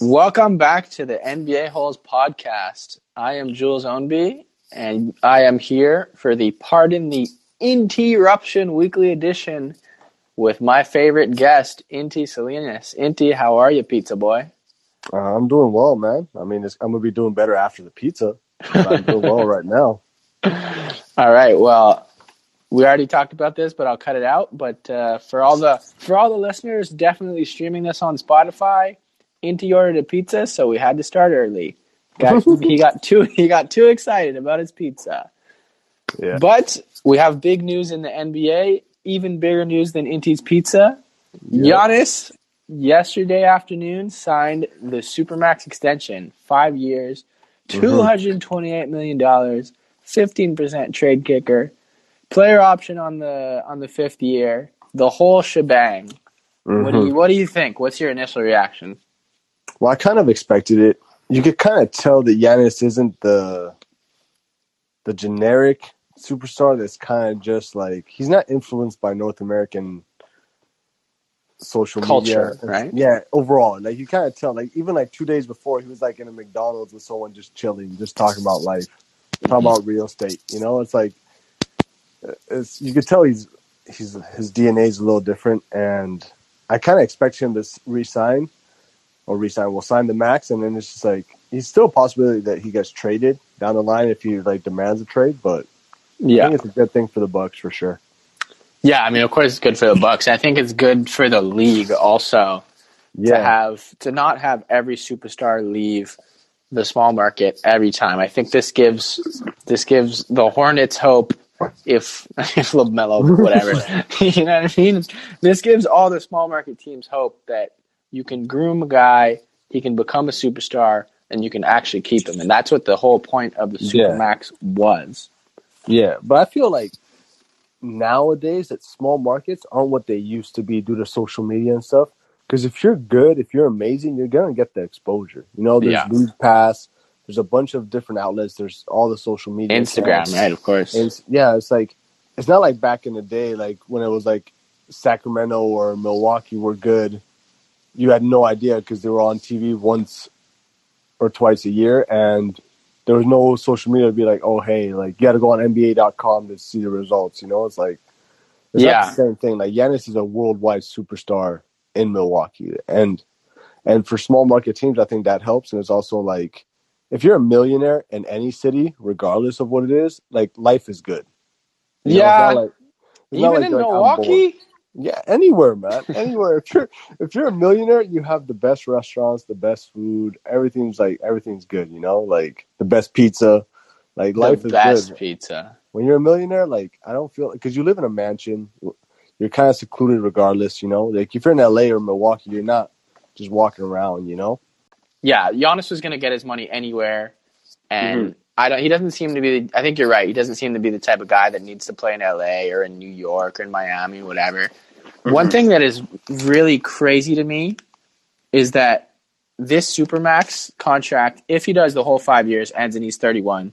Welcome back to the NBA Holes podcast. I am Jules Ownby, and I am here for the Pardon the Interruption weekly edition with my favorite guest, Inti Salinas. Inti, how are you, pizza boy? Uh, I'm doing well, man. I mean, I'm gonna be doing better after the pizza. I'm doing well right now. All right. Well, we already talked about this, but I'll cut it out. But uh, for all the for all the listeners, definitely streaming this on Spotify. Inti ordered a pizza, so we had to start early. Got, he got too he got too excited about his pizza. Yeah. But we have big news in the NBA. Even bigger news than Inti's pizza. Giannis yesterday afternoon signed the Supermax extension, five years, two hundred twenty-eight million dollars, fifteen percent trade kicker, player option on the on the fifth year, the whole shebang. What do you mm-hmm. What do you think? What's your initial reaction? Well, I kind of expected it. You could kind of tell that Giannis isn't the the generic superstar that's kind of just like he's not influenced by North American social Culture, media. right? Yeah, overall. Like you kind of tell like even like 2 days before he was like in a McDonald's with someone just chilling, just talking about life, talking mm-hmm. about real estate, you know? It's like it's you could tell he's he's his DNA is a little different and I kind of expect him to resign or resign. We'll sign the max, and then it's just like he's still a possibility that he gets traded down the line if he like demands a trade. But I Yeah, think it's a good thing for the Bucks for sure. yeah. I mean, of course, it's good for the Bucks. I think it's good for the league also to have to not have every superstar leave the small market every time. I think this gives this gives the Hornets hope if if LaMelo whatever you know what I mean. This gives all the small market teams hope that you can groom a guy, he can become a superstar, and you can actually keep him. And that's what the whole point of the Yeah. Supermax was. yeah. But I feel like nowadays that small markets aren't what they used to be due to social media and stuff. Because if you're good, if you're amazing, you're gonna get the exposure. You know, there's Yeah. League Pass. There's a bunch of different outlets. There's all the social media. Instagram, accounts. right? Of course. It's- yeah, it's like it's not like back in the day, like when it was like Sacramento or Milwaukee were good. You had no idea because they were on TV once or twice a year, and there was no social media to be like, oh hey, like you got to go on NBA.com to see the results. You know, it's like it's Yeah. not the same thing. Like Giannis is a worldwide superstar in Milwaukee, and and for small market teams, I think that helps. And it's also like if you're a millionaire in any city, regardless of what it is, like life is good. You know, yeah, not like- even in like, Milwaukee. Yeah, anywhere, man. Anywhere. if you're if you're a millionaire, you have the best restaurants, the best food. Everything's like everything's good. You know, like the best pizza. Like life the is best good. pizza. When you're a millionaire, like I don't feel because you live in a mansion. You're kind of secluded, regardless. You know, like if you're in LA or Milwaukee, you're not just walking around. You know. yeah, Giannis was going to get his money anywhere, and Mm-hmm. I don't. He doesn't seem to be. I think you're right. He doesn't seem to be the type of guy that needs to play in L.A. or in New York or in Miami, whatever. Mm-hmm. One thing that is really crazy to me is that this supermax contract, if he does the whole five years, ends and he's 31,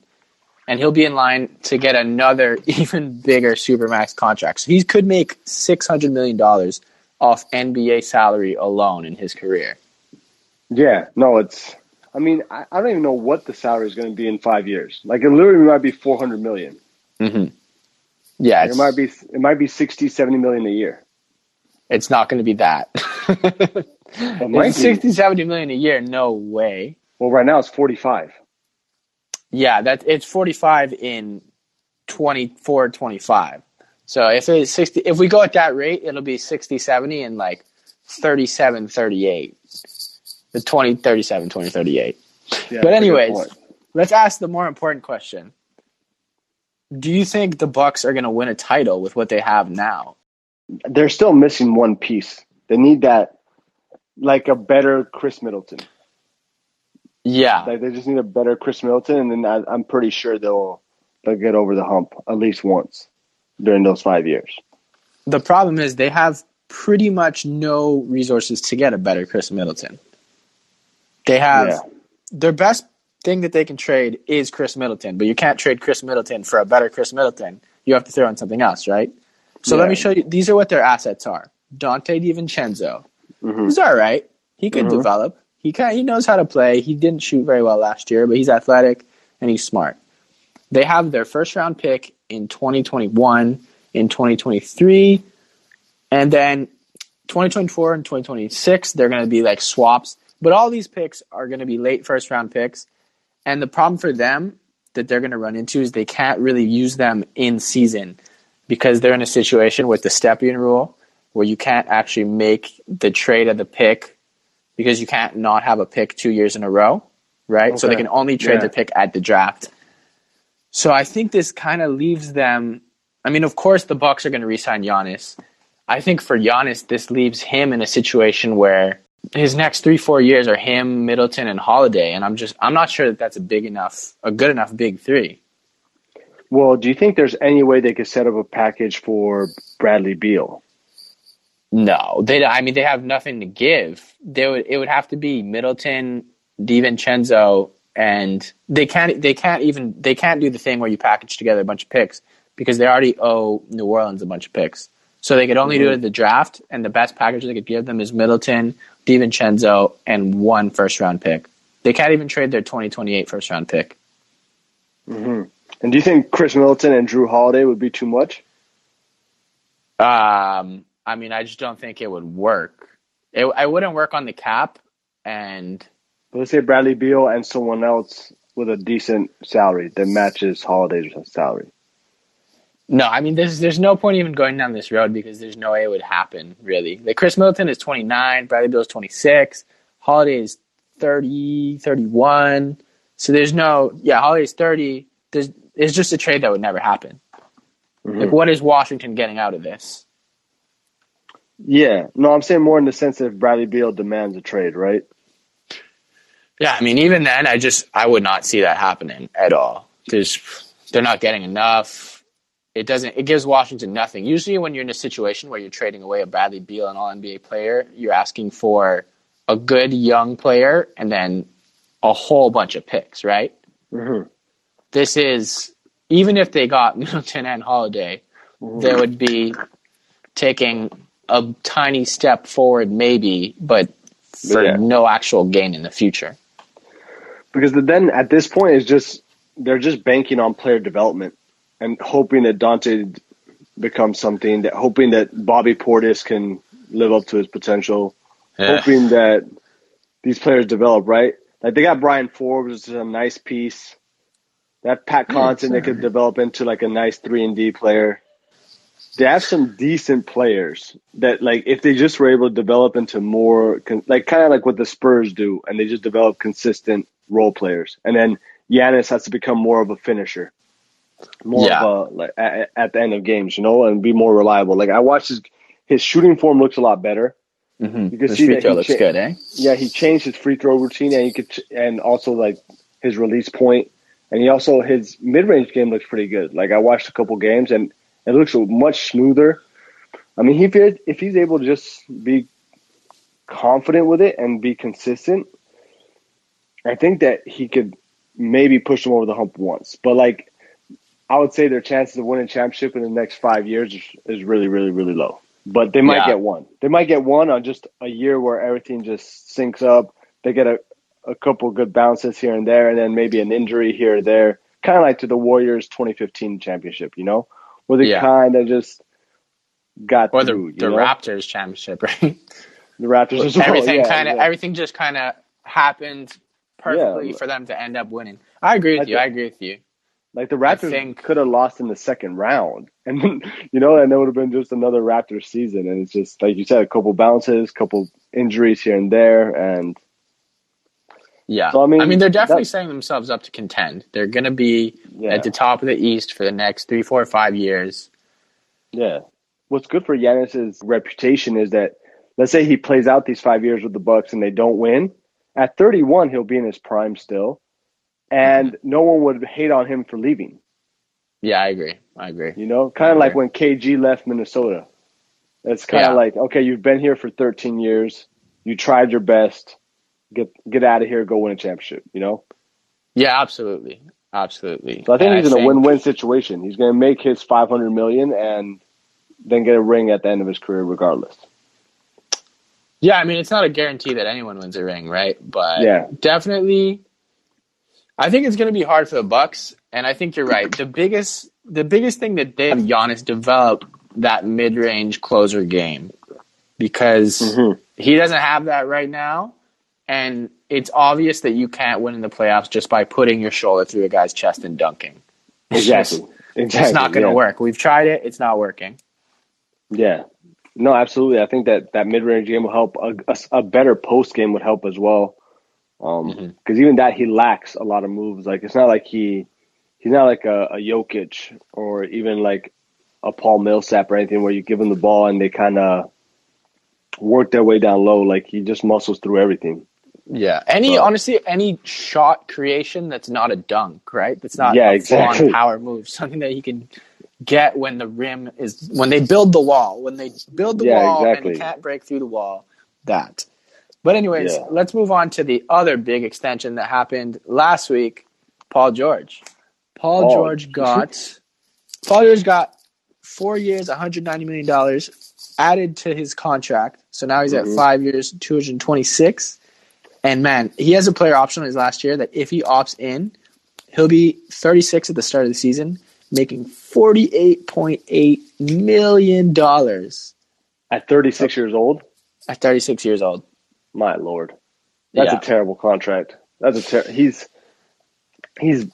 and he'll be in line to get another even bigger supermax contract. So he could make 600 million dollars off NBA salary alone in his career. Yeah, no, it's. I mean, I, I don't even know what the salary is going to be in five years. Like, it literally might be four hundred million. Mm-hmm. Yeah, It might be. It might be 60, 70 million a year. It's not going to be that. It might it's be. 60, 70 million a year. No way. Well, right now it's forty-five. Yeah, that it's 45 in 24, 25. So if it's 60, if we go at that rate, it'll be 60, 70 and like 37, 38. The 20, 37, 20, 38. Yeah, But that's a good anyways, let's ask the more important question. Do you think the Bucks are going to win a title with what they have now? they're still missing one piece. They need that, like a better Khris Middleton. Yeah. Like they just need a better Khris Middleton, and then I, I'm pretty sure they'll they'll get over the hump at least once during those five years. The problem is they have pretty much no resources to get a better Khris Middleton. They have Yeah. their best thing that they can trade is Khris Middleton, but you can't trade Khris Middleton for a better Khris Middleton. You have to throw in something else, right? So let me show you. These are what their assets are. Donte DiVincenzo. Mhm. He's all right. He could Mhm. develop. He kind he knows how to play. He didn't shoot very well last year, but he's athletic and he's smart. They have their first round pick in 2021, in 2023, and then 2024 and 2026 they're going to be like swaps. But all these picks are going to be late first round picks, and the problem for them that they're going to run into is they can't really use them in season because they're in a situation with the Stepien rule where you can't actually make the trade of the pick because you can't not have a pick two years in a row, right? Okay. So they can only trade yeah. the pick at the draft. So I think this kind of leaves them. I mean, of course, the Bucks are going to re-sign Giannis. I think for Giannis, this leaves him in a situation where his next three, four years are him, Middleton, and Holiday, and I'm just I'm not sure that that's a big enough, a good enough big three. Well, do you think there's any way they could set up a package for Bradley Beal? No, they. I mean, they have nothing to give. They would. It would have to be Middleton, DiVincenzo, and they can't. They can't even. They can't do the thing where you package together a bunch of picks because they already owe New Orleans a bunch of picks. So they could only mm-hmm. do it at the draft, and the best package they could give them is Middleton, DiVincenzo, and one first round pick. They can't even trade their 2028 first round pick. Mm-hmm. And do you think Khris Middleton and Jrue Holiday would be too much? Um, I mean, I just don't think it would work. It, I wouldn't work on the cap, and let's say Bradley Beal and someone else with a decent salary that matches Holiday's salary. No, I mean, there's there's no point even going down this road because there's no way it would happen. Really, like Khris Middleton is 29, Bradley Beal is 26, Holiday is 30, 31. So there's no, yeah, Holiday's 30. There's it's just a trade that would never happen. Mm-hmm. Like, what is Washington getting out of this? Yeah, no, I'm saying more in the sense that if Bradley Beal demands a trade, right? Yeah, I mean, even then, I just I would not see that happening at all because they're not getting enough. It doesn't. It gives Washington nothing. Usually, when you're in a situation where you're trading away a Bradley Beal, an All NBA player, you're asking for a good young player and then a whole bunch of picks, right? Mm-hmm this is even if they got Middleton and Holiday, they would be taking a tiny step forward, maybe, but for yeah. no actual gain in the future. Because then at this point, it's just they're just banking on player development and hoping that Donte becomes something. That hoping that Bobby Portis can live up to his potential. Yeah. Hoping that these players develop right. Like they got Bryn Forbes, which is a nice piece. That Pat Connaughton they could develop into like a nice three and D player. They have some decent players that like if they just were able to develop into more like kind of like what the Spurs do, and they just develop consistent role players, and then Giannis has to become more of a finisher, more yeah. of a like at, at, the end of games, you know, and be more reliable. Like I watched his his shooting form looks a lot better. Mm-hmm. You can his see free that throw looks cha- good, eh? Yeah, he changed his free throw routine, and you could, ch- and also like his release point and he also his mid range game looks pretty good. Like I watched a couple games and it looks much smoother. I mean, if if he's able to just be confident with it and be consistent, I think that he could maybe push him over the hump once. But like, I would say their chances of winning championship in the next five years is, is really, really, really low. But they might yeah. get one. They might get one on just a year where everything just syncs up. They get a, a couple good bounces here and there, and then maybe an injury here or there, kind of like to the Warriors 2015 championship, you know, where they yeah. kind of just got or through, the, the Raptors championship, right? The Raptors, well. everything yeah, kind of everything just kind of happened perfectly for them to end up winning. I agree with you. I agree with you. Like the Raptors think, could have lost in the second round, and you know, and it would have been just another Raptors season. And it's just like you said, a couple bounces, couple injuries here and there, and yeah. So, I mean, I mean, they're definitely setting themselves up to contend. They're going to be yeah. at the top of the East for the next three, four, five years. Yeah. What's good for Giannis's reputation is that let's say he plays out these five years with the Bucks and they don't win. At 31, he'll be in his prime still, and mm-hmm. no one would hate on him for leaving. Yeah, I agree. I agree. You know, kind of like when KG left Minnesota. It's kind of yeah. like, okay, you've been here for 13 years. You tried your best get get out of here, go win a championship. You know? Yeah, absolutely, absolutely. So I think and he's I in think... a win-win situation. He's going to make his five hundred million and then get a ring at the end of his career, regardless. Yeah, I mean it's not a guarantee that anyone wins a ring, right? But Yeah. definitely, I think it's going to be hard for the Bucks, and I think you're right. The biggest, the biggest thing that they have Giannis develop that mid-range closer game because Mhm. he doesn't have that right now, and it's obvious that you can't win in the playoffs just by putting your shoulder through a guy's chest and dunking. It's Exactly. just- Exactly. it's not going to yeah. work. We've tried it; it's not working. Yeah. No, absolutely. I think that that mid range game will help. A, a, a better post game would help as well. Um, because Mhm. even that he lacks a lot of moves. Like it's not like he he's not like a, a Jokic or even like a Paul Millsap or anything where you give him the ball and they kind of work their way down low. Like he just muscles through everything. Yeah. Any But- honestly, any shot creation that's not a dunk, right? That's not Yeah, a exactly. power move. Something that he can get when the rim is when they build the wall. When they build the Yeah, wall and he can't break through the wall. That. But anyways, Yeah. let's move on to the other big extension that happened last week. Paul George. Paul. George got Paul George got four years, one hundred ninety million dollars added to his contract. So now he's at Mhm. five years, two hundred twenty six. And man, he has a player option on his last year that if he opts in, he'll be 36 at the start of the season, making 48.8 million dollars At 36 years old, at 36 years old. My lord, that's Yeah. a terrible contract. That's a ter- he's he's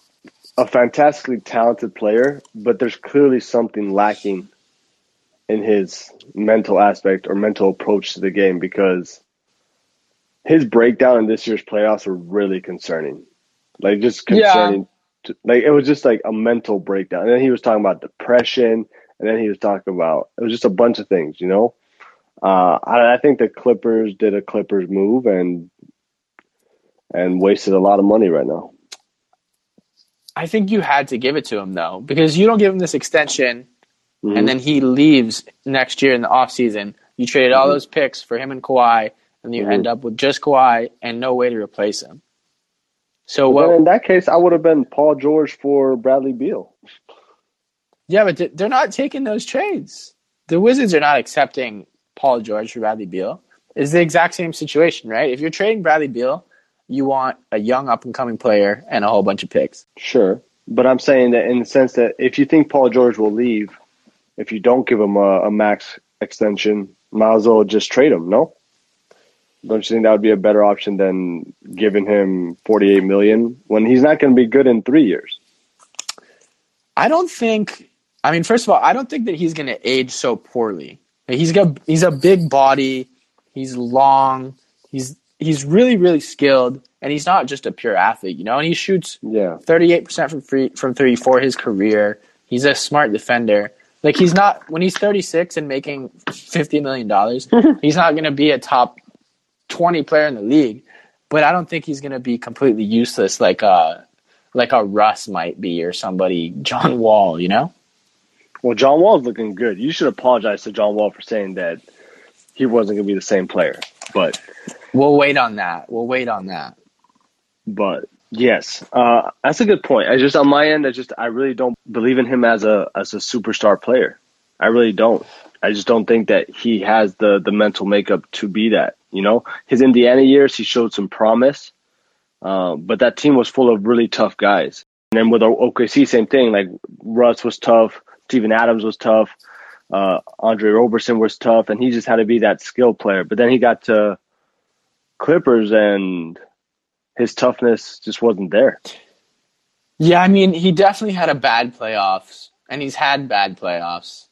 a fantastically talented player, but there's clearly something lacking in his mental aspect or mental approach to the game because his breakdown in this year's playoffs were really concerning. Like just Yeah. concerning. to- like it was just like a mental breakdown. And then he was talking about depression, and then he was talking about it was just a bunch of things, you know. Uh, I, I think the Clippers did a Clippers move and and wasted a lot of money right now. I think you had to give it to him though, because you don't give him this extension Mhm. and then he leaves next year in the offseason. You traded all Mhm. those picks for him and Kawhi, and you Mhm. end up with just Kawhi and no way to replace him. So well, what? in that case, I would have been Paul George for Bradley Beal. Yeah, but they're not taking those trades. The Wizards are not accepting Paul George for Bradley Beal. is the exact same situation, right? If you're trading Bradley Beal, you want a young up and coming player and a whole bunch of picks. Sure, but I'm saying that in the sense that if you think Paul George will leave, if you don't give him a, a max extension, might as well just trade him. No, don't you think that would be a better option than giving him 48 million when he's not going to be good in three years? I don't think. I mean, first of all, I don't think that he's going to age so poorly. He's got he's a big body. He's long. He's he's really really skilled, and he's not just a pure athlete, you know. And he shoots Yeah, thirty eight percent from free from three for his career. He's a smart defender. Like he's not when he's thirty six and making fifty million dollars, he's not going to be a top twenty player in the league. But I don't think he's going to be completely useless like a like a Russ might be or somebody John Wall. You know. Well, John Wall's looking good. You should apologize to John Wall for saying that he wasn't going to be the same player, but We'll wait on that. We'll wait on that. But yes, uh, that's a good point. I just on my end, I just I really don't believe in him as a as a superstar player. I really don't. I just don't think that he has the the mental makeup to be that. You know, his Indiana years, he showed some promise, uh, but that team was full of really tough guys. And then with OKC, same thing. Like Russ was tough, Steven Adams was tough, uh, Andre Roberson was tough, and he just had to be that skill player. But then he got to Clippers and his toughness just wasn't there. Yeah, I mean, he definitely had a bad playoffs, and he's had bad playoffs.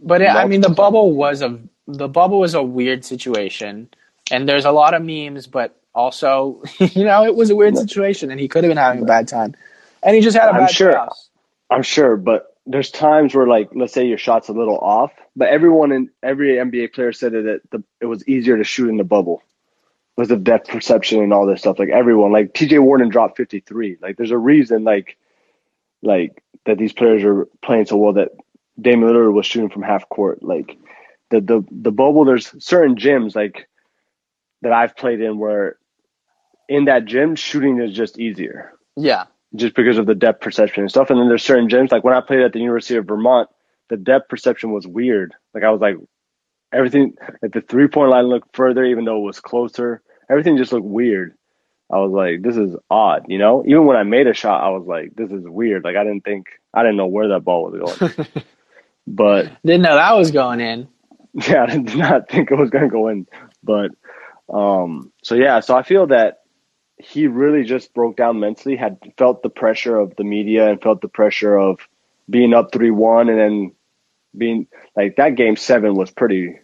But it, I mean, the bubble was a the bubble was a weird situation, and there's a lot of memes, but also, you know, it was a weird situation, and he could have been having a bad time, and he just had a I'm bad sure. playoffs. I'm sure, but there's times where like let's say your shot's a little off, but everyone in every NBA player said that it, it was easier to shoot in the bubble because of depth perception and all this stuff. Like everyone, like TJ Warren dropped 53. Like there's a reason like like that these players are playing so well that Damian Lillard was shooting from half court. Like the the the bubble, there's certain gyms like that I've played in where in that gym shooting is just easier Yeah, just because of the depth perception and stuff. And then there's certain gyms, like when I played at the University of Vermont, the depth perception was weird. Like I was like, everything like the three point line looked further, even though it was closer. Everything just looked weird. I was like, this is odd, you know. Even when I made a shot, I was like, this is weird. Like I didn't think, I didn't know where that ball was going. but didn't know that was going in. Yeah, I did not think it was going to go in. But um, so yeah, so I feel that he really just broke down mentally, had felt the pressure of the media and felt the pressure of being up three one, and then being like that game seven was pretty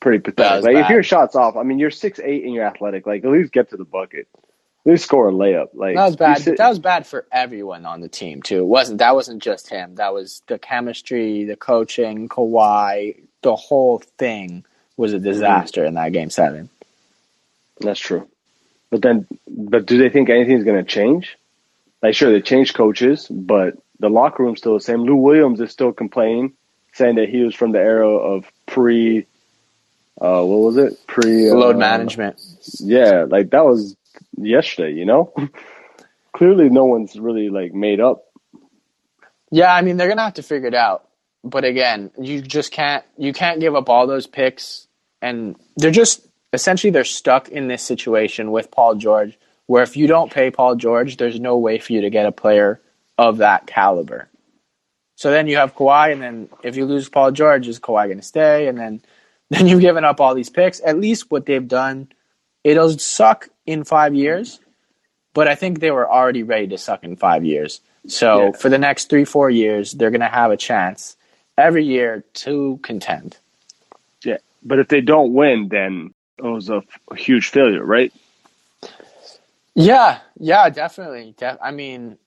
pretty pathetic. Like bad. if your shots off, I mean you're six eight and you're athletic, like at least get to the bucket. At least score a layup. Like that was bad. Sit- that was bad for everyone on the team too. It wasn't that wasn't just him. That was the chemistry, the coaching, Kawhi, the whole thing was a disaster mm-hmm. in that game seven. That's true. But then, but do they think anything's going to change? Like, sure, they changed coaches, but the locker room's still the same. Lou Williams is still complaining, saying that he was from the era of pre, uh, what was it? Pre load uh, management. Yeah, like that was yesterday. You know, clearly no one's really like made up. Yeah, I mean they're gonna have to figure it out. But again, you just can't you can't give up all those picks, and they're just essentially they're stuck in this situation with Paul George, where if you don't pay Paul George, there's no way for you to get a player of that caliber. So then you have Kawhi, and then if you lose Paul George, is Kawhi going to stay? And then then you've given up all these picks. At least what they've done, it'll suck in five years, but I think they were already ready to suck in five years. So yeah. for the next three, four years, they're going to have a chance every year to contend. Yeah, but if they don't win, then it was a, huge failure, right? Yeah, yeah, definitely. De- I mean,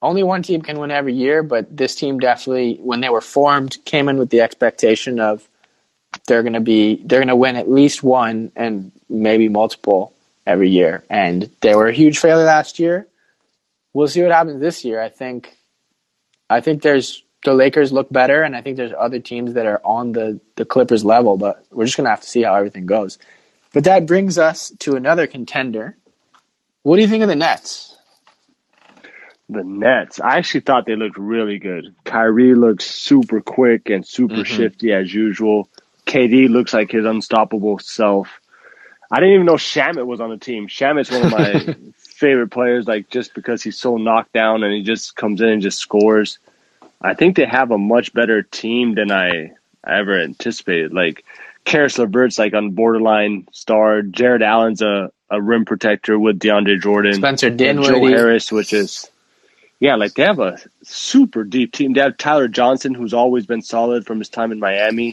only one team can win every year, but this team definitely, when they were formed, came in with the expectation of they're going to be they're going to win at least one and maybe multiple every year. And they were a huge failure last year. We'll see what happens this year. I think I think there's the Lakers look better, and I think there's other teams that are on the the Clippers level, but we're just going to have to see how everything goes. But that brings us to another contender. What do you think of the Nets? the Nets. I actually thought they looked really good. Kyrie looks super quick and super mm-hmm. shifty as usual. KD looks like his unstoppable self. I didn't even know Shamet was on the team. Shamet's one of my favorite players, like just because he's so knocked down and he just comes in and just scores. I think they have a much better team than I, ever anticipated. Like Caris LeVert's like on borderline star. Jarrett Allen's a, a rim protector with DeAndre Jordan. Spencer Dinwiddie. Joe Harris, which is yeah, like they have a super deep team. They have Tyler Johnson, who's always been solid from his time in Miami.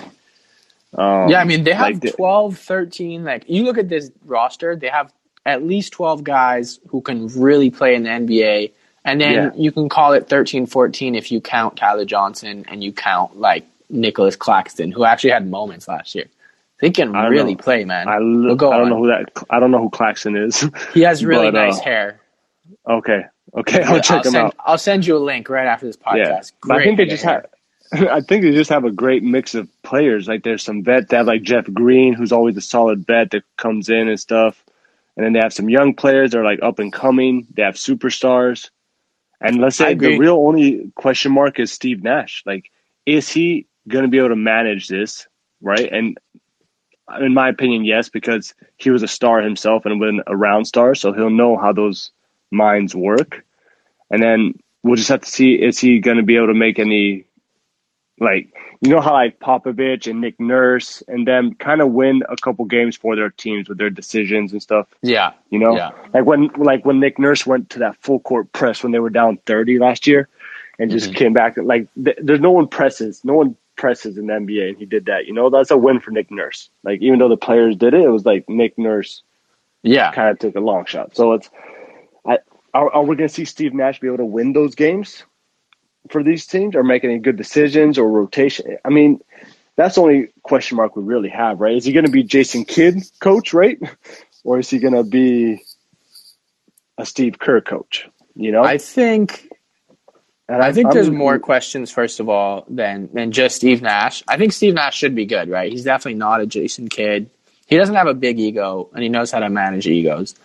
Um, yeah, I mean, they have like 12, 13. Like, you look at this roster, they have at least 12 guys who can really play in the NBA. And then yeah. you can call it 13, 14 if you count Tyler Johnson and you count, like, Nicolas Claxton, who actually had moments last year. They can really know. play, man. I, we'll I don't on. know who that. I don't know who Claxton is. He has really but, nice uh, hair. Okay, Okay, I'll check I'll them send, out. I'll send you a link right after this podcast. Yeah, I think they just have. I think they just have a great mix of players. Like there's some vet. They have like Jeff Green, who's always a solid vet that comes in and stuff. And then they have some young players that are like up and coming. They have superstars. And let's say the real only question mark is Steve Nash. Like, is he going to be able to manage this? Right. And in my opinion, yes, because he was a star himself and been a round star. So he'll know how those minds work. And then we'll just have to see is he going to be able to make any like you know how like Popovich and Nick Nurse and them kind of win a couple games for their teams with their decisions and stuff. Yeah, you know, yeah. like when like when Nick Nurse went to that full court press when they were down thirty last year, and just mm-hmm. came back. Like th- there's no one presses, no one presses in the NBA, and he did that. You know, that's a win for Nick Nurse. Like even though the players did it, it was like Nick Nurse, yeah, kind of took a long shot. So it's are, are we going to see Steve Nash be able to win those games for these teams or make any good decisions or rotation? I mean, that's the only question mark we really have, right? Is he going to be Jason Kidd coach, right? Or is he going to be a Steve Kerr coach? You know, I think. And I think I'm, there's more questions, first of all, than than just Steve Nash. I think Steve Nash should be good, right? He's definitely not a Jason Kidd. He doesn't have a big ego, and he knows how to manage egos.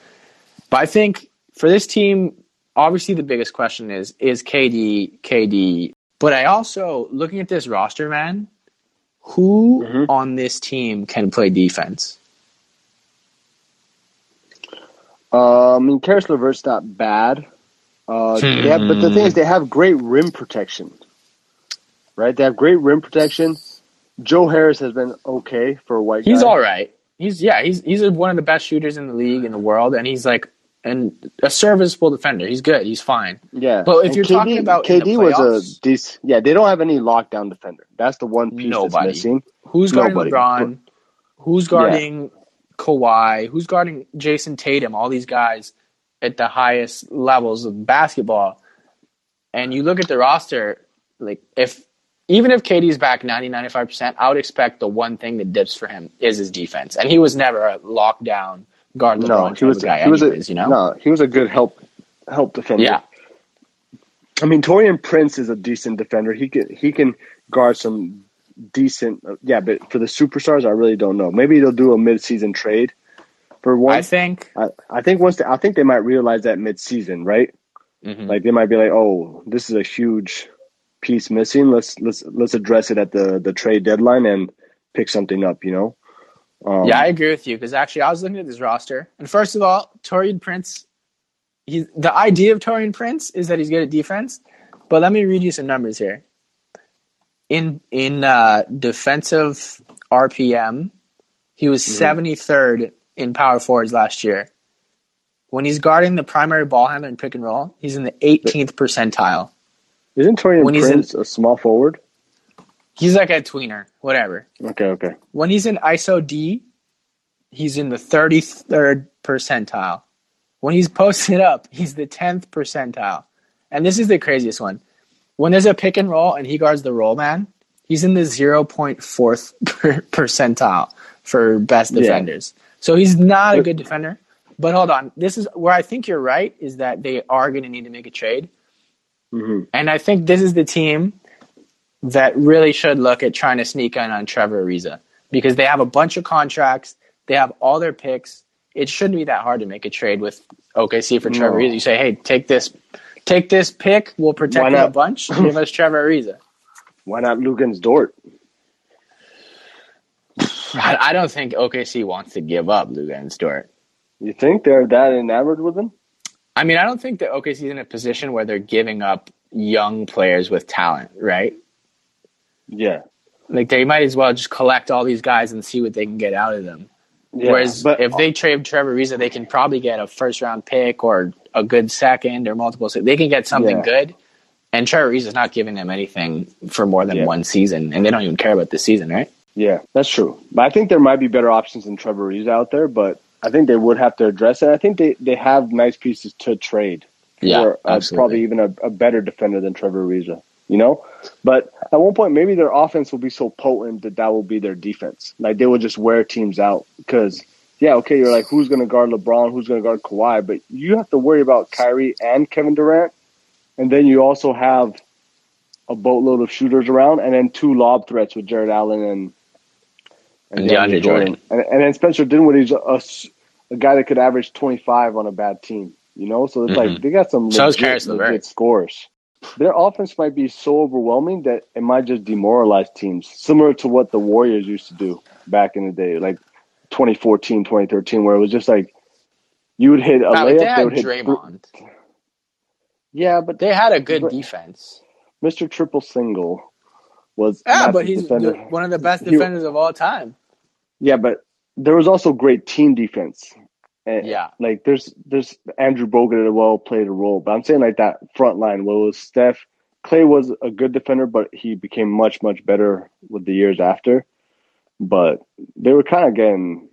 But I think for this team, obviously the biggest question is is KD KD. But I also looking at this roster, man, Who Mhm. on this team can play defense? Uh, I mean, Caris LeVert's not bad. Uh, have, but the thing is, they have great rim protection. Right? They have great rim protection. Joe Harris has been okay for a white He's guy. all right. He's yeah, he's he's one of the best shooters in the league in the world, and he's like and a serviceable defender. He's good. He's fine. Yeah, But if And you're talking about in the KD was a. Yeah, they don't have any lockdown defender. That's the one piece Nobody. that's missing. Who's guarding Nobody. LeBron? Who's guarding Kawhi? Who's guarding Jayson Tatum? All these guys at the highest levels of basketball. And you look at the roster, like if even if KD's back 90, 95%, I would expect the one thing that dips for him is his defense. And he was never a lockdown guard No, he was. guy he was anyways, a, you know? No, he was a good help help defender. Yeah. I mean, Taurean Prince is a decent defender. He can he can guard some decent. Yeah, but for the superstars, I really don't know. Maybe they'll do a mid-season trade for one. I think I, I think once they, I think they might realize that mid-season, right? mhm. Like they might be like, "Oh, this is a huge piece missing. Let's let's let's address it at the the trade deadline and pick something up." You know? Um, Yeah, I agree with you because actually I was looking at this roster, and first of all, Taurean Prince. He, the idea of Taurean Prince is that he's good at defense, but let me read you some numbers here. In in uh, defensive RPM, he was seventy third in power forwards last year. When he's guarding the primary ball handler in pick and roll, he's in the 18th percentile. isn't Taurean when he's in- Prince a small forward? He's like a tweener, whatever. Okay, okay. When he's in ISO D, he's in the 33rd percentile. When he's posted up, he's the 10th percentile. And this is the craziest one. When there's a pick and roll and he guards the roll man, he's in the 0.4th percentile for best Yeah. defenders. So he's not a good defender. But hold on. This is where I think you're right is that they are going to need to make a trade. hmm And I think this is the team that really should look at trying to sneak in on Trevor Ariza because they have a bunch of contracts, they have all their picks. It shouldn't be that hard to make a trade with OKC for Trevor No. Ariza. You say, "Hey, take this, take this pick. We'll protect you a bunch. Give us Trevor Ariza." Why not Luguentz Dort? I, I don't think OKC wants to give up Luguentz Dort. You think they're that enamored with him? I mean, I don't think that OKC is in a position where they're giving up young players with talent, right? Yeah. Like they might as well just collect all these guys and see what they can get out of them. yeah. Whereas but if they trade Trevor Ariza, they can probably get a first round pick or a good second or multiple. They can get something Yeah. good. And Trevor Ariza is not giving them anything for more than Yeah. one season, and they don't even care about this season, right? Yeah, that's true. But I think there might be better options than Trevor Reeves out there, but I think they would have to address it. I think they, they have nice pieces to trade. for, uh, probably even a, a better defender than Trevor Ariza, you know? But at one point, maybe their offense will be so potent that that will be their defense. Like they will just wear teams out because, yeah, okay, you're like, who's going to guard LeBron? Who's going to guard Kawhi? But you have to worry about Kyrie and Kevin Durant. And then you also have a boatload of shooters around and then two lob threats with Jarrett Allen and, And DeAndre Jordan. And, and then Spencer Dinwiddie's a guy that could average 25 on a bad team, you know? So it's like Mhm. they got some So legit, legit scores. Their offense might be so overwhelming that it might just demoralize teams, similar to what the Warriors used to do back in the day, like 2014, 2013, where it was just like you would hit a but layup, they would hit. Draymond. Yeah, but They had a good defense. Mr. Triple Single was Yeah, but he's defender. one of the best He- defenders of all time. Yeah, but there was also great team defense. And, Yeah. like there's there's Andrew Bogut that well played a role, but I'm saying like that front line. Well, it was Steph. Clay was a good defender, but he became much much better with the years after. But they were kind of getting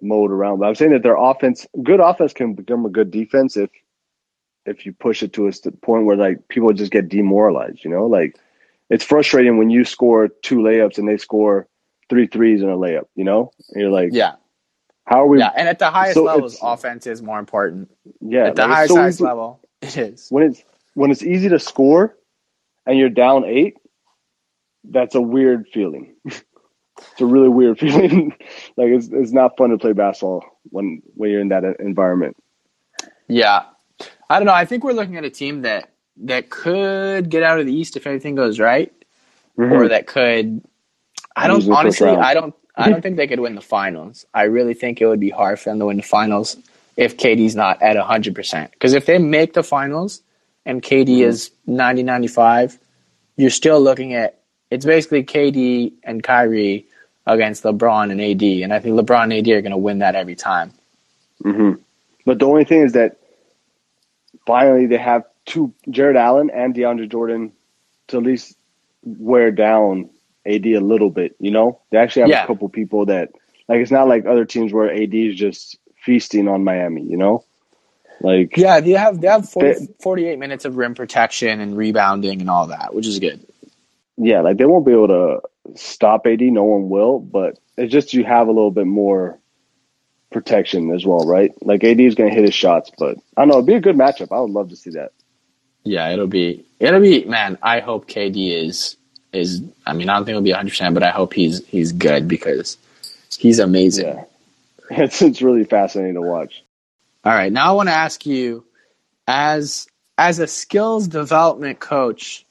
mowed around. But I'm saying that their offense, good offense, can become a good defense if if you push it to a point where like people just get demoralized. You know, like it's frustrating when you score two layups and they score three threes in a layup. You know, and you're like, Yeah, how are we? yeah. And at the highest So levels, offense is more important. Yeah, at the highest, so highest level, it is. when it's when it's easy to score and you're down eight, that's a weird feeling. it's a really weird feeling. like it's it's not fun to play basketball when when you're in that environment. Yeah, I don't know. I think we're looking at a team that that could get out of the East if everything goes right, Mm-hmm. or that could. I don't Losing the first honestly. I don't. I don't think they could win the finals. I really think it would be hard for them to win the finals if KD's not at hundred percent. Because if they make the finals and KD Mm-hmm. is 90, 95, you're still looking at it's basically KD and Kyrie against LeBron and AD, and I think LeBron and AD are going to win that every time. hmm But the only thing is that finally they have two Jarrett Allen and DeAndre Jordan to at least wear down AD a little bit. You know, they actually have Yeah. a couple people that like it's not like other teams where AD is just feasting on Miami. You know, like Yeah, they have they have 40, They- 48 minutes of rim protection and rebounding and all that, which is good. yeah, like they won't be able to stop AD. No one will, but it's just you have a little bit more protection as well, right? Like AD is going to hit his shots, but I don't know. It'd be a good matchup. I would love to see that. Yeah, it'll be it'll be man. I hope KD is is. I mean, I don't think it'll be 100, percent but I hope he's he's good because he's amazing. Yeah, it's it's really fascinating to watch. All right, now I want to ask you, as as a skills development coach,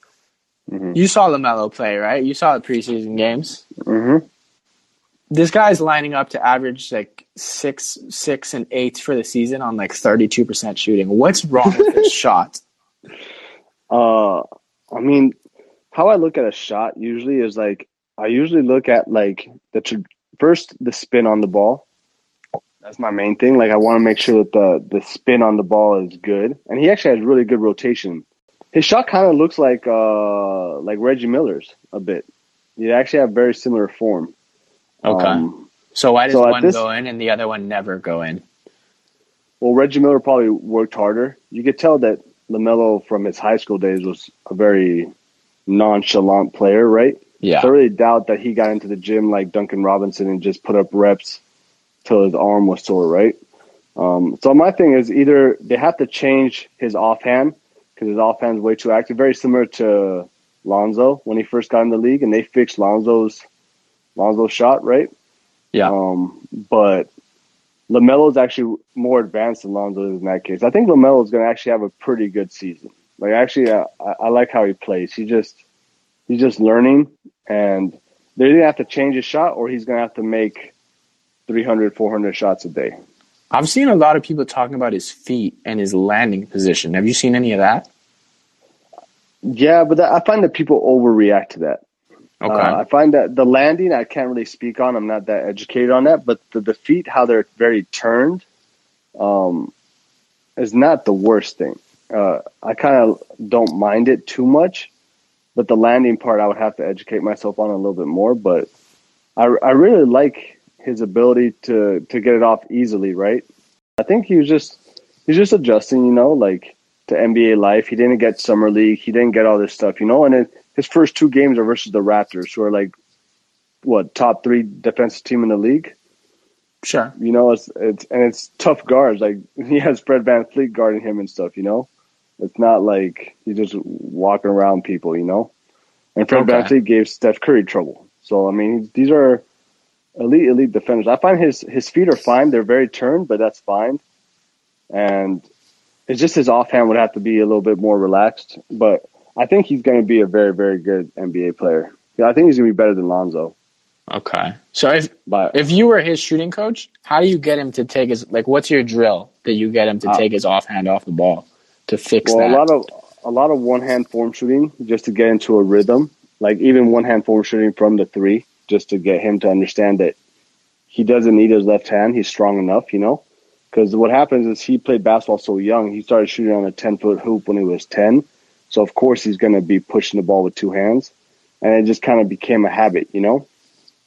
Mhm. you saw LaMelo play, right? You saw the preseason games. hmm This guy's lining up to average like six, six, and eight for the season on like thirty-two percent shooting. What's wrong with his shot? Uh, I mean, how I look at a shot usually is like I usually look at like the tr- first the spin on the ball. That's my main thing. Like I want to make sure that the the spin on the ball is good, and he actually has really good rotation. His shot kind of looks like uh like Reggie Miller's a bit. You actually have very similar form. Okay, Um, so why does so one this- go in and the other one never go in? well, Reggie Miller probably worked harder. You could tell that LaMelo from his high school days was a very nonchalant player, right? Yeah, So I really doubt that he got into the gym like Duncan Robinson and just put up reps till his arm was sore, right? Um, so my thing is either they have to change his offhand because his offhand's way too active, very similar to Lonzo when he first got in the league, and they fixed Lonzo's Lonzo's shot, right? yeah. Um, but LaMelo's actually more advanced than Lonzo is in that case. I think LaMelo is going to actually have a pretty good season. Like actually, uh, I, I like how he plays. He just he's just learning, and they're to have to change his shot, or he's going to have to make 300, 400 shots a day. I've seen a lot of people talking about his feet and his landing position. Have you seen any of that? Yeah, but that, I find that people overreact to that. Okay. Uh, I find that the landing I can't really speak on. I'm not that educated on that, but the, the feet, how they're very turned, um, is not the worst thing. Uh, I kind of don't mind it too much, but the landing part I would have to educate myself on a little bit more. But I, I really like his ability to to get it off easily. Right? I think he was just he's just adjusting. You know, like to NBA life. He didn't get summer league. He didn't get all this stuff. You know, and it, his first two games are versus the Raptors, who are like what top three defensive team in the league. sure. You know, it's it's and it's tough guards. Like he has Fred VanVleet guarding him and stuff. You know, it's not like he's just walking around people. You know, and Fred Okay. Fleet gave Steph Curry trouble. So I mean, these are elite elite defenders. I find his his feet are fine. They're very turned, but that's fine. And it's just his offhand would have to be a little bit more relaxed. But I think he's going to be a very very good NBA player. Yeah, I think he's going to be better than Lonzo. Okay. So if But if you were his shooting coach, how do you get him to take his like? What's your drill that you get him to Uh, take his offhand off the ball to fix well, that? a lot of a lot of one hand form shooting just to get into a rhythm. Like even one hand form shooting from the three, just to get him to understand that he doesn't need his left hand. He's strong enough, you know. Because what happens is he played basketball so young. He started shooting on a ten foot hoop when he was ten. So of course he's going to be pushing the ball with two hands, and it just kind of became a habit, you know.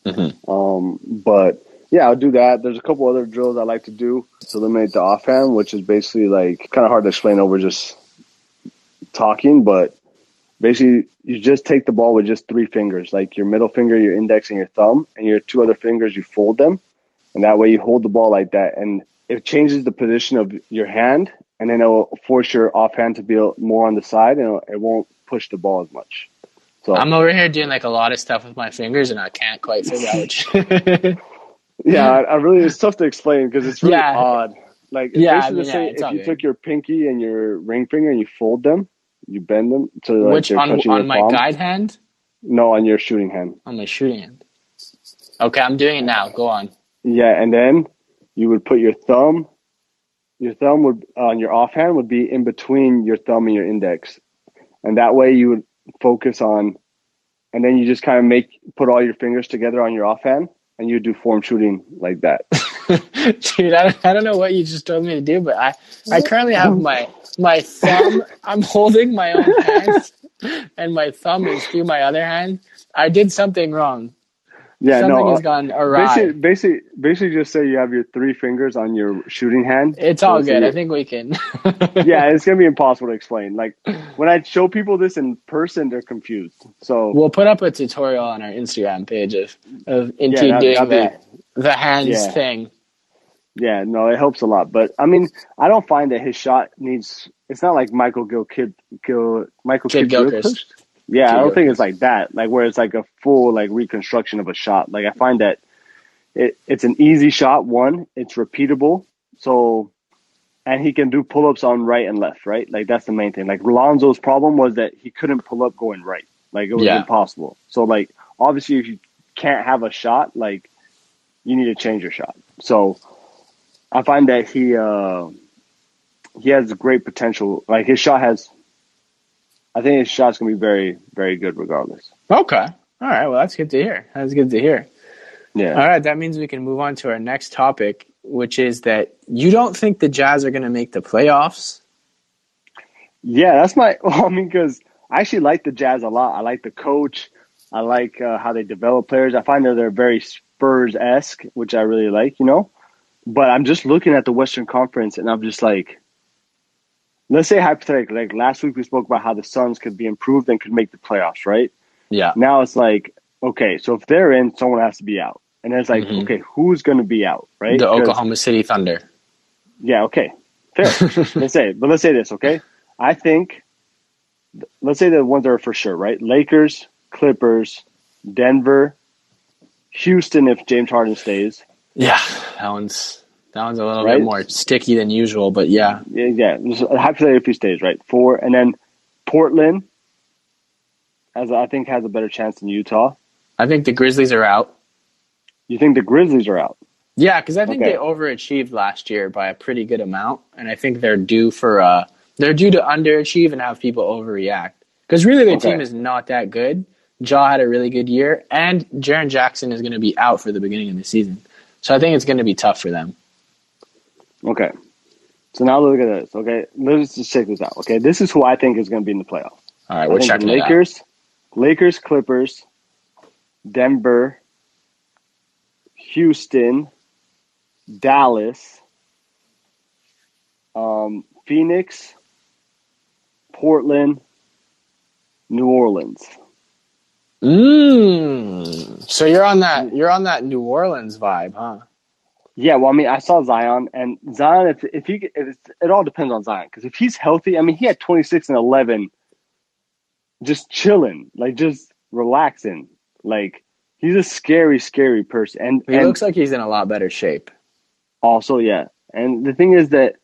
Mhm. Um, but yeah, I'll do that. There's a couple other drills I like to do to eliminate the offhand, which is basically like kind of hard to explain over just talking, but basically you just take the ball with just three fingers, like your middle finger, your index, and your thumb, and your two other fingers, you fold them, and that way you hold the ball like that, and it changes the position of your hand, and then it will force your offhand to be more on the side, and it won't push the ball as much. So I'm over here doing like a lot of stuff with my fingers, and I can't quite figure out which. Yeah, I, I really it's tough to explain because it's really Yeah. odd. Like Yeah, I basically mean, to yeah, if you good. took your pinky and your ring finger and you fold them, you bend them to like which on on my palm. guide hand, No, on your shooting hand. on my shooting hand. Okay, I'm doing it now. Go on. Yeah, and then you would put your thumb. Your thumb would on your offhand would be in between your thumb and your index, and that way you would focus on, and then you just kind of make put all your fingers together on your offhand, and you do form shooting like that. Dude, I I don't know what you just told me to do, but I, I currently have my my thumb. I'm holding my own hand, and my thumb is through my other hand. I did something wrong. Yeah, something no. has uh, gone awry. Basically, basically, basically, just say you have your three fingers on your shooting hand. it's all good. I think we can. yeah, it's gonna be impossible to explain. Like when I show people this in person, they're confused. So We'll put up a tutorial on our Instagram page of of Inti that- doing that'd the the hands Yeah. thing. yeah, no, it helps a lot. But I mean, I don't find that his shot needs. It's not like Michael Gil Kid Gil Michael Kid Kidd Gilchrist. Yeah, I don't think it's like that. Like where it's like a full like reconstruction of a shot. Like I find that it, it's an easy shot. One, it's repeatable. So, and he can do pull ups on right and left. Right, like that's the main thing. Like Lonzo's problem was that he couldn't pull up going right. Like it was Yeah. impossible. So like obviously if you can't have a shot, like you need to change your shot. So I find that he uh he has great potential. Like his shot has I think his shot's gonna be very, very good regardless. Okay. All right. Well, that's good to hear. That's good to hear. Yeah. All right. That means we can move on to our next topic, which is that you don't think the Jazz are going to make the playoffs. Yeah, that's my. Well, I mean, because I actually like the Jazz a lot. I like the coach. I like uh, how they develop players. I find that they're very Spurs esque, which I really like. You know, but I'm just looking at the Western Conference, and I'm just like, let's say hypothetically, like last week we spoke about how the Suns could be improved and could make the playoffs, right? Yeah. Now it's like, okay, so if they're in, someone has to be out, and it's like, Mhm. okay, who's going to be out, right? The Oklahoma City Thunder. Yeah, okay. Fair. let's say, but let's say this, okay? I think, let's say the ones that are for sure, right? Lakers, Clippers, Denver, Houston, if James Harden stays. Yeah. That one's that one's a little Right? bit more sticky than usual, but yeah. Yeah, yeah. just Hypothetically, if he stays, right? Four, and then Portland, has I think has a better chance than Utah. I think the Grizzlies are out. You think the Grizzlies are out? Yeah, because I think Okay. they overachieved last year by a pretty good amount, and I think they're due for uh they're due to underachieve and have people overreact. Because really, their Okay. team is not that good. Ja had a really good year, and Jaren Jackson is going to be out for the beginning of the season, so I think it's going to be tough for them. Okay. So now look at this. Okay, let's just check this out. Okay, this is who I think is going to be in the playoffs. All right, we're checking. Lakers, Lakers, Clippers, Denver, Houston, Dallas, um, Phoenix, Portland, New Orleans. Mm. So you're on that you're on that New Orleans vibe, huh? Yeah, well, I mean, I saw Zion, and Zion, if if he, if it's, it all depends on Zion, because if he's healthy, I mean, he had twenty six and eleven, just chilling, like just relaxing, like he's a scary, scary person, and He and looks like he's in a lot better shape. also, yeah, and the thing is that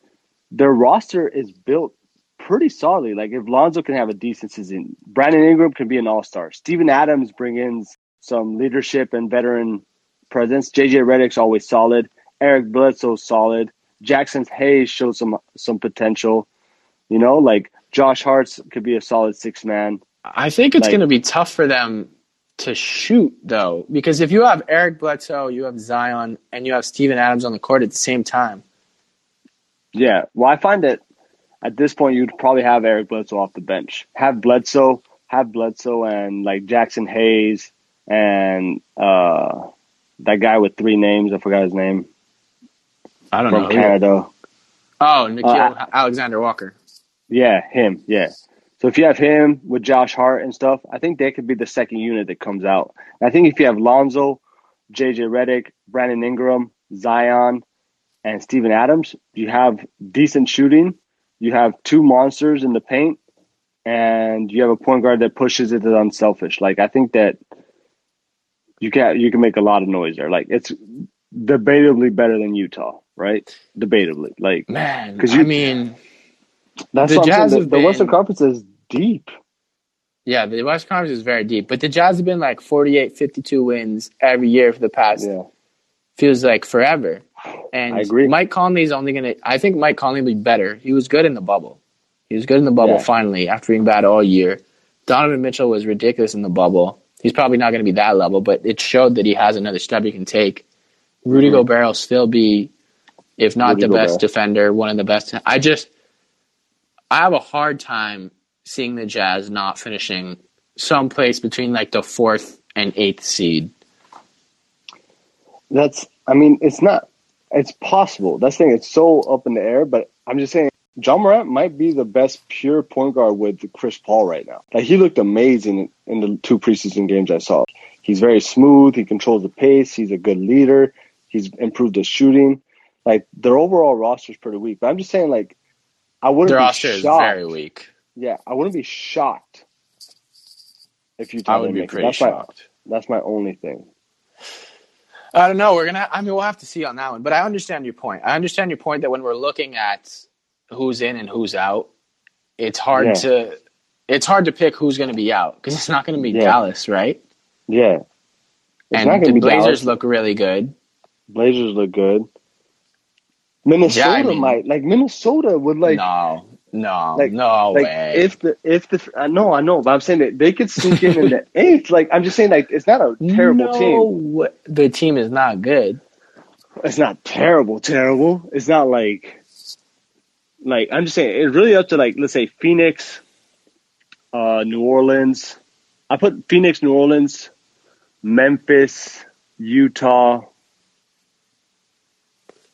their roster is built pretty solidly. Like if Lonzo can have a decent season, Brandon Ingram can be an all star. Steven Adams brings in some leadership and veteran presence. JJ Redick's always solid. Eric Bledsoe's solid. Jaxson Hayes shows some some potential. You know, like Josh Hart's could be a solid six man. I think it's Like- going to be tough for them to shoot though, because if you have Eric Bledsoe, you have Zion, and you have Steven Adams on the court at the same time. Yeah. Well, I find that at this point you'd probably have Eric Bledsoe off the bench. Have Bledsoe, have Bledsoe and like Jaxson Hayes and uh that guy with three names, I forgot his name. I don't From know. Canada. Oh, Nickeil Uh, Alexander Walker. Yeah, him. Yeah. So if you have him with Josh Hart and stuff, I think they could be the second unit that comes out. I think if you have Lonzo, JJ Redick, Brandon Ingram, Zion, and Steven Adams, you have decent shooting. You have two monsters in the paint, and you have a point guard that pushes it to unselfish. Like I think that you can you can make a lot of noise there. Like it's debatably better than Utah, right? Debatably, like Man, 'Cause I mean, that's The Jazz saying. have The, the Western Conference is deep. Yeah, the West Conference is very deep, but the Jazz have been like 48, 52 wins every year for the past Yeah, feels like forever. And I agree. Mike Conley's only gonna. I think Mike Conley will be better. He was good in the bubble. He was good in the bubble Yeah. finally after being bad all year. Donovan Mitchell was ridiculous in the bubble. He's probably not going to be that level, but it showed that he has another step he can take. Rudy Mhm. Gobert will still be, if not the best defender, one of the best. I just, I have a hard time seeing the Jazz not finishing someplace between like the fourth and eighth seed. that's. I mean, it's not. It's possible. That's the thing. It's so up in the air. But I'm just saying, Ja Morant might be the best pure point guard with Chris Paul right now. Like he looked amazing in the two preseason games I saw. He's very smooth. He controls the pace. He's a good leader. He's improved his shooting. Like their overall roster is pretty weak. But I'm just saying, like, I wouldn't Their be roster is shocked. very weak. Yeah, I wouldn't be shocked if you. I would be pretty that's shocked. My, that's my only thing. I don't know. We're gonna. I mean, we'll have to see on that one. But I understand your point. I understand your point that when we're looking at who's in and who's out, it's hard Yeah. to it's hard to pick who's going to be out because it's not going to be Yeah. Dallas, right? Yeah, it's and the Blazers Dallas. look really good. Blazers look good. Minnesota Yeah, I mean- might like Minnesota would like no, no, like- no like way. if the if the I know I know but I'm saying that they could sneak in in the eighth. Like I'm just saying like it's not a terrible no, team. The team is not good. It's not terrible, terrible. It's not like like I'm just saying it's really up to like let's say Phoenix, uh, New Orleans. I put Phoenix, New Orleans, Memphis, Utah,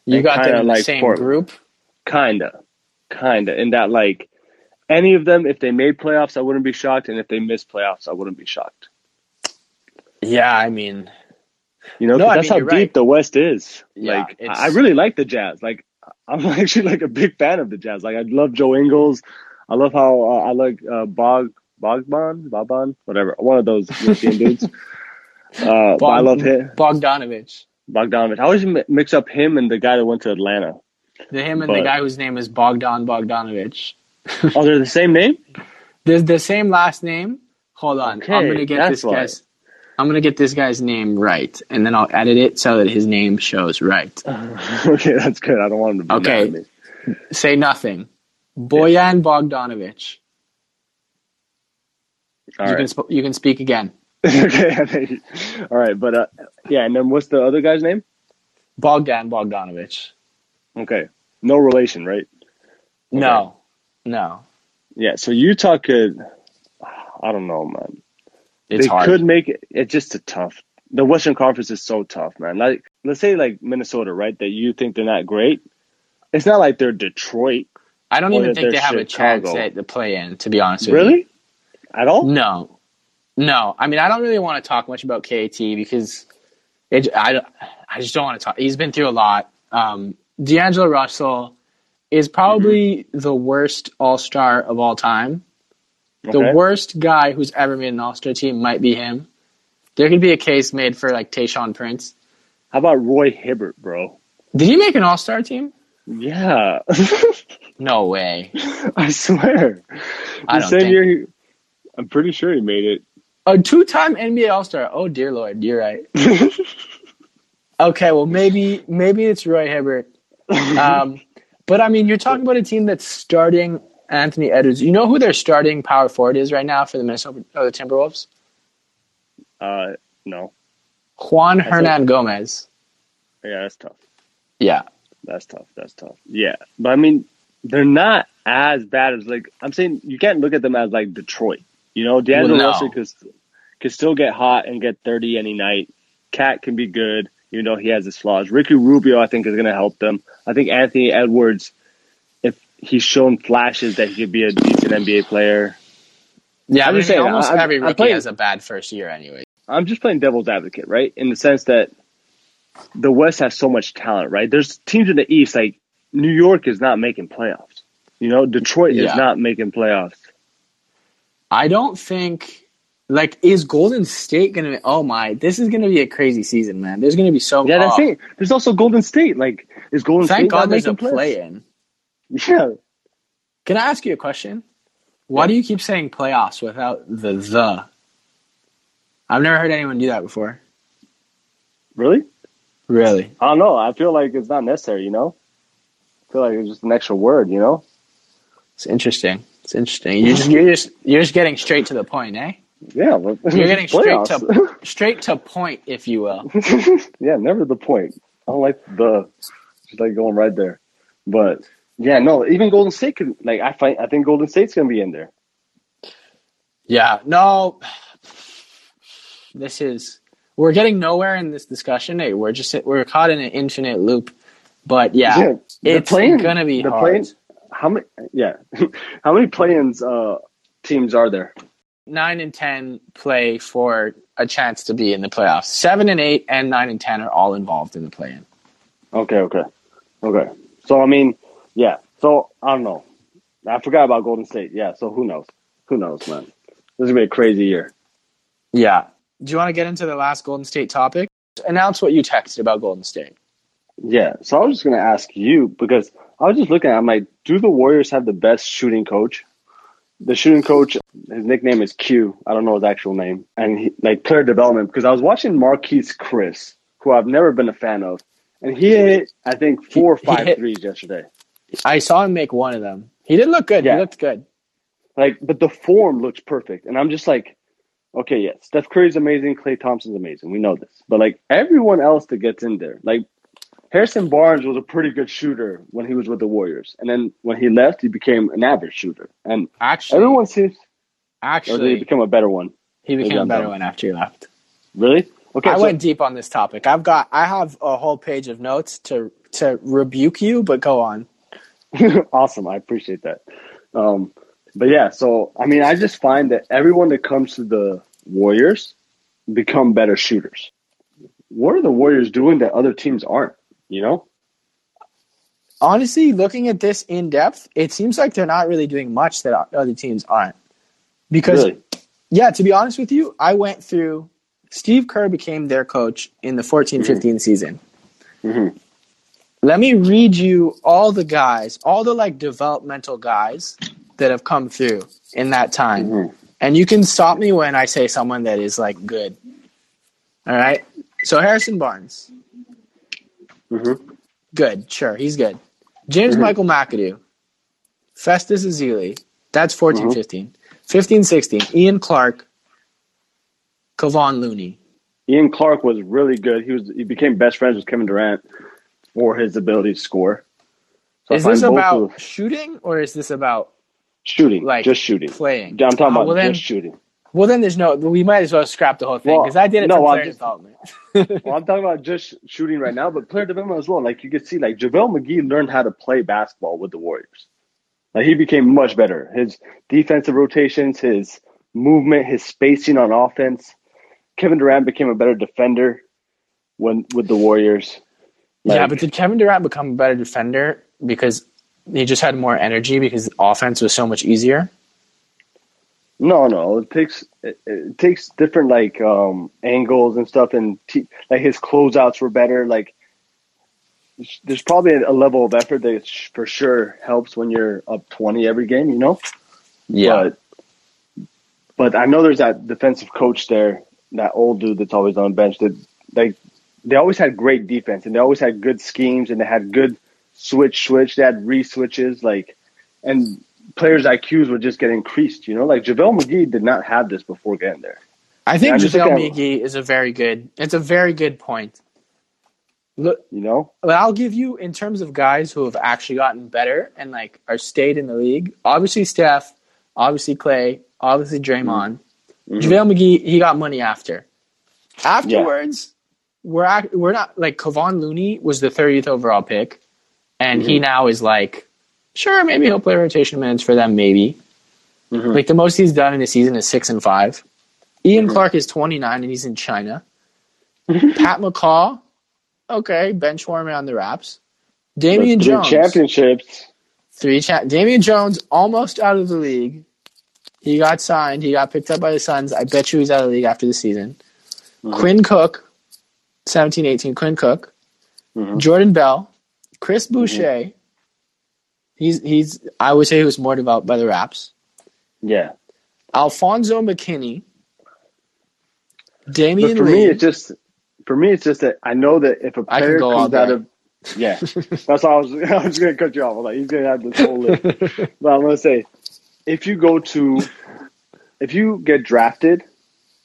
You And got them in the like same Portland. group. kinda, kinda. In that like any of them, if they made playoffs, I wouldn't be shocked, and if they missed playoffs, I wouldn't be shocked. Yeah, I mean, You know, No, that's mean, how deep right. the West is. Yeah, like, it's- I really like the Jazz. Like, I'm actually like a big fan of the Jazz. Like, I love Joe Ingles. I love how uh, I like uh, Bog Bogban, Boban, whatever, one of those European dudes. Uh, but I love him, Bogdanovich. Bogdanovich. I always mi- mix up him and the guy that went to Atlanta. The him and the guy whose name is Bogdan Bogdanovich. Oh, they're the same name. There's the same last name. Hold on. I'm gonna get this guy's I'm gonna get this guy's name right, and then I'll edit it so that his name shows right. okay, that's good. I don't want him to be Okay. mad at me. Say nothing. Bojan Bogdanovich. All you right. can sp- you can speak again. okay. All right, but uh, yeah, and then what's the other guy's name? Bogdan Bogdanovich. Okay, no relation, right? No, no, Yeah, so Utah could. I don't know, man. it's they hard. could make it. It's just a tough. The Western Conference is so tough, man. Like, let's say like Minnesota, right? That you think they're not great. It's not like they're Detroit, I don't even think they have a chance Chicago. at the play-in. To be honest with you. really, at all. No, no. I mean, I don't really want to talk much about KAT because it. I, I just don't want to talk. He's been through a lot. Um, D'Angelo Russell is probably the worst All Star of all time. The worst guy who's ever made an All Star team might be him. There could be a case made for like Tayshaun Prince. How about Roy Hibbert, bro? Did he make an All Star team? Yeah, No way. I swear. I The don't same year, he, I'm pretty sure he made it. A two-time NBA All Star. Oh dear Lord, you're right. Okay, well maybe maybe it's Roy Hibbert. Um, but I mean, you're talking about a team that's starting Anthony Edwards. You know who their starting power forward is right now for the Minnesota or the Timberwolves? uh, no. Juan it. Hernangómez. Yeah, that's tough. Yeah, That's tough. That's tough. Yeah, but I mean, they're not as bad as like I'm saying. You can't look at them as like Detroit. You know, D'Angelo Well, no. Russell could could still get hot and get 30 any night. KAT can be good, even though he has his flaws. Ricky Rubio, I think, is going to help them. I think Anthony Edwards, if he's shown flashes that he could be a decent NBA player. yeah. I'm just saying, almost I'm- every I'm rookie playing- has a bad first year anyway. I'm just playing devil's advocate, right? In the sense that the West has so much talent, right? There's teams in the East like New York is not making playoffs. You know, Detroit Yeah. is not making playoffs. I don't think. Like, is Golden State gonna? Be, Oh my, this is gonna be a crazy season, man. There's gonna be so. Yeah, that's oh, it. There's also Golden State. Like, is Golden Thank State God not there's a play in. Yeah, Can I ask you a question? Why do you keep saying playoffs without the the? I've never heard anyone do that before. Really? Really? I don't know. I feel like it's not necessary. You know. I feel like it's just an extra word. You know. It's interesting. It's interesting. You're just you're just you're just getting straight to the point, eh? Yeah. Well, You're getting straight to straight to point, if you will. yeah, never the point. I don't like the just like going right there. But yeah, no, even Golden State could like I find I think Golden State's gonna be in there. Yeah. No. This is we're getting nowhere in this discussion. Hey, we're just we're caught in an infinite loop. But yeah, Yeah, it's playing- gonna be hard. playing- How many yeah. How many play-ins uh teams are there? Nine and ten play for a chance to be in the playoffs. Seven and eight and nine and ten are all involved in the play-in. Okay, okay. Okay. So I mean, yeah. So I don't know. I forgot about Golden State. Yeah, so who knows? Who knows, man? This is gonna be a crazy year. Yeah. Do you want to get into the last Golden State topic? Announce what you texted about Golden State. Yeah. So I was just gonna ask you because I was just looking at I'm like, do the Warriors have the best shooting coach? The shooting coach, his nickname is Q. I don't know his actual name. And he, like player development, because I was watching Marquese Chriss, who I've never been a fan of. And he hit, I think, four or five hit- threes yesterday. I saw him make one of them. He did look good. Yeah. He looked good. Like, but the form looks perfect. And I'm just like, okay, yeah, Steph Curry's amazing, Klay Thompson's amazing. We know this. But like everyone else that gets in there, like Harrison Barnes was a pretty good shooter when he was with the Warriors. And then when he left, he became an average shooter. And Actually, everyone seems he actually, become a better one? he became a better one after he left. Really? Okay. I so- went deep on this topic. I've got, I have a whole page of notes to to rebuke you, but go on. awesome. I appreciate that. Um, but yeah, so I mean, I just find that everyone that comes to the Warriors become better shooters. What are the Warriors doing that other teams aren't? You know? Honestly, looking at this in depth, it seems like they're not really doing much that other teams aren't. Because Really? Yeah, to be honest with you, I went through. Steve Kerr became their coach in the 14 15 season. Mhm. Let me read you all the guys, all the like developmental guys that have come through in that time. Mhm. And you can stop me when I say someone that is like good. All right. So Harrison Barnes, Mhm. good. Sure, he's good. James Mhm. Michael McAdoo, Festus Ezeli, that's 14 Mhm. 15. 15 16, Ian Clark, Kevon Looney. Ian Clark was really good. He was he became best friends with Kevin Durant for his ability to score. So Is this about of- shooting or is this about shooting? like just shooting. playing? I'm talking Oh, about well, then, just shooting. Well, then there's no. We might as well scrap the whole thing Well, because I did it no, for player just- development. Well, I'm talking about just shooting right now, but player development as well. Like you can see, like JaVale McGee learned how to play basketball with the Warriors. Like he became much better. His defensive rotations, his movement, his spacing on offense. Kevin Durant became a better defender when with the Warriors. yeah, but did Kevin Durant become a better defender because he just had more energy because offense was so much easier? No, no, it takes it, it takes different like um angles and stuff, and t- like his closeouts were better. Like there's probably a level of effort that sh- for sure helps when you're up 20 every game. You know. Yeah. But, but I know there's that defensive coach there, that old dude that's always on the bench. That they they always had great defense and they always had good schemes and they had good switch switch. They had re switches like, and players' IQs would just get increased. You know, like JaVale McGee did not have this before getting there. I think JaVale McGee is a very good. It's a very good point. Look, You know, But I'll give you in terms of guys who have actually gotten better and like are stayed in the league. Obviously Steph, obviously Klay, obviously Draymond. Mhm. JaVale McGee, he got money after. Afterwards, we're act, we're not like Kevon Looney was the 30th overall pick, and he now is like, sure, maybe he'll play rotation minutes for them, maybe. Mhm. Like the most he's done in a season is six and five. Ian Clark is 29 and he's in China. Pat McCaw, okay, bench warmer on the Raps. Damian Three Jones, championships. three cha- Damian Jones almost out of the league. He got signed. He got picked up by the Suns. I bet you he's out of the league after the season. Mhm. Quinn Cook, 17 18. Quinn Cook. Mhm. Jordan Bell. Chris Boucher. He's, he's, I would say he was more developed by the Raps. Yeah. Alfonzo McKinnie, But Damian for Lee. me, it's just for me, it's just that I know that if a player comes out of yeah, that's all I was. I was going to cut you off. Like he's to have this whole list. but I'm going to say, if you go to, if you get drafted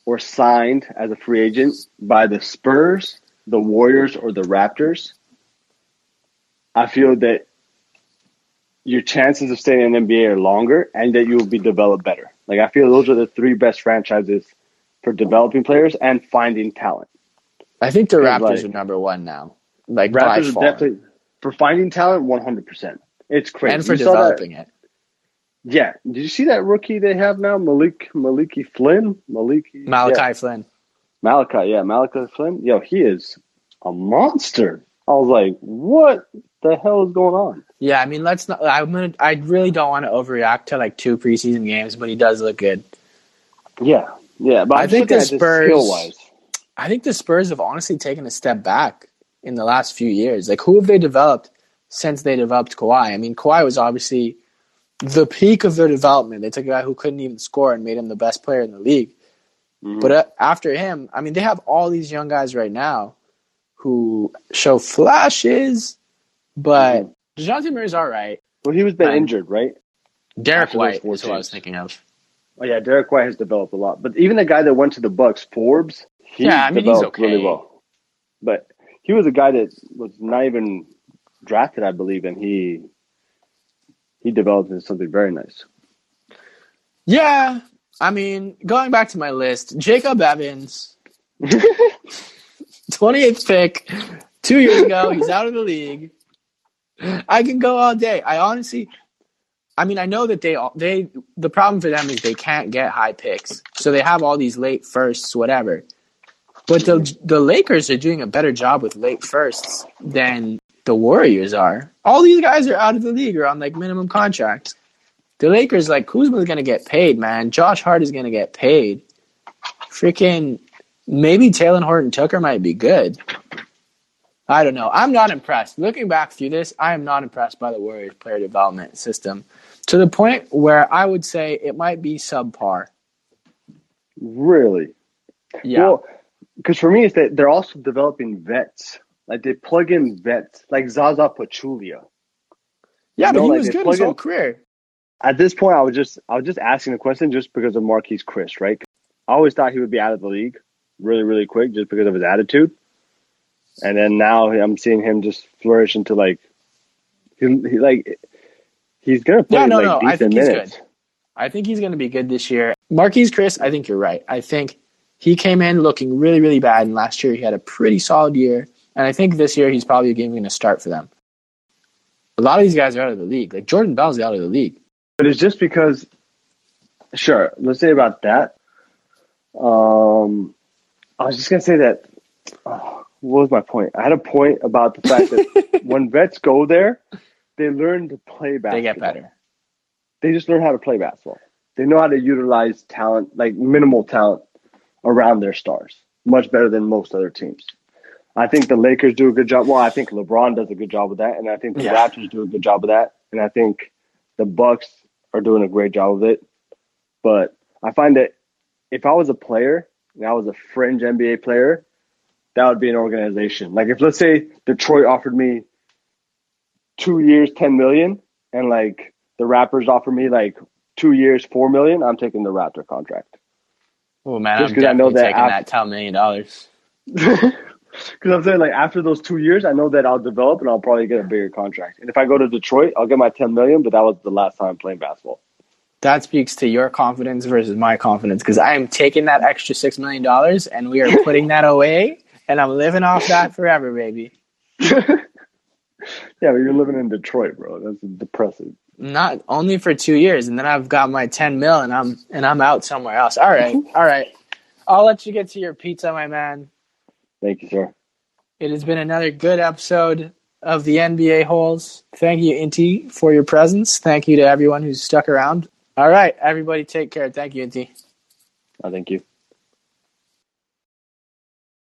or signed as a free agent by the Spurs, the Warriors, or the Raptors, I feel that your chances of staying in the NBA are longer and that you will be developed better. Like I feel those are the three best franchises for developing players and finding talent. I think the Raptors like- are number one now. Like Raptors are definitely for finding talent, one hundred percent. It's crazy. and for You developing it. Yeah. Did you see that rookie they have now, Malik Maliki Flynn? Maliki Malachi yeah. Flynn. Malachi, yeah, Malachi Flynn. Yo, he is a monster. I was like, what the hell is going on? Yeah, I mean, let's not. I'm gonna. I really don't want to overreact to like two preseason games, but he does look good. Yeah, yeah. But I think the Spurs- I think the Spurs have honestly taken a step back in the last few years. Like, who have they developed since they developed Kawhi? I mean, Kawhi was obviously the peak of their development. They took a guy who couldn't even score and made him the best player in the league. Mhm. But uh, after him, I mean, they have all these young guys right now who show flashes, but Mhm. DeJounte Murray's all right. Well, he was been Fine. injured, right? Derrick After White is who I was thinking of. Oh yeah, Derrick White has developed a lot. But even the guy that went to the Bucks, Forbes, he Yeah, I mean, he's developed okay. really well. But he was a guy that was not even drafted, I believe, and he he developed into something very nice. Yeah, I mean, going back to my list, Jacob Evans, 28th pick, two years ago, he's out of the league. I can go all day. I honestly, I mean, I know that they all they the problem for them is they can't get high picks, so they have all these late firsts, whatever. But the the Lakers are doing a better job with late firsts than the Warriors are. All these guys are out of the league or on like minimum contracts. The Lakers, like Kuzma's gonna get paid, man. Josh Hart is gonna get paid. Freaking maybe Talen Horton-Tucker might be good. I don't know. I'm not impressed. Looking back through this, I am not impressed by the Warriors player development system to the point where I would say it might be subpar. Really? Yeah. Well, because for me, it's that they're also developing vets. Like they plug in vets, like Zaza Pachulia. yeah, but know, he like was good his whole in- career. At this point, I was just I was just asking the question just because of Marquese Chriss, right? I always thought he would be out of the league really, really quick just because of his attitude. And then now I'm seeing him just flourish into like he, he like he's gonna play Yeah, no, like no, I decent think he's minutes. good. I think he's going to be good this year. Marquese Chriss, I think you're right. I think he came in looking really, really bad, and last year he had a pretty solid year. And I think this year he's probably going to start for them. A lot of these guys are out of the league. Like Jordan Bell's out of the league. But it's just because, sure, let's say about that. Um, I was just gonna say that. oh, what was my point? I had a point about the fact that when vets go there, they learn to play basketball. They get better. They just learn how to play basketball. They know how to utilize talent, like minimal talent, around their stars, much better than most other teams. I think the Lakers do a good job. Well, I think LeBron does a good job with that, and I think the Yeah. Raptors do a good job of that, and I think the Bucks are doing a great job of it. But I find that if I was a player and I was a fringe NBA player, that would be an organization. Like if let's say Detroit offered me two years, ten million, and like the Raptors offer me like two years, four million, I'm taking the Raptor contract. Oh man, Just I'm 'cause I know that taking after- that ten million dollars. Because I'm saying like after those two years, I know that I'll develop and I'll probably get a bigger contract. And if I go to Detroit, I'll get my ten million. But that was the last time playing basketball. That speaks to your confidence versus my confidence because I am taking that extra six million dollars and we are putting that away, and I'm living off that forever, baby. Yeah, but you're living in Detroit, bro. That's depressing. Not only for two years, and then I've got my ten mil, and I'm and I'm out somewhere else. All right, all right. I'll let you get to your pizza, my man. Thank you, sir. It has been another good episode of the NBA holes. Thank you, Inti, for your presence. Thank you to everyone who's stuck around. All right, everybody, take care. Thank you, Inti. I uh, thank you.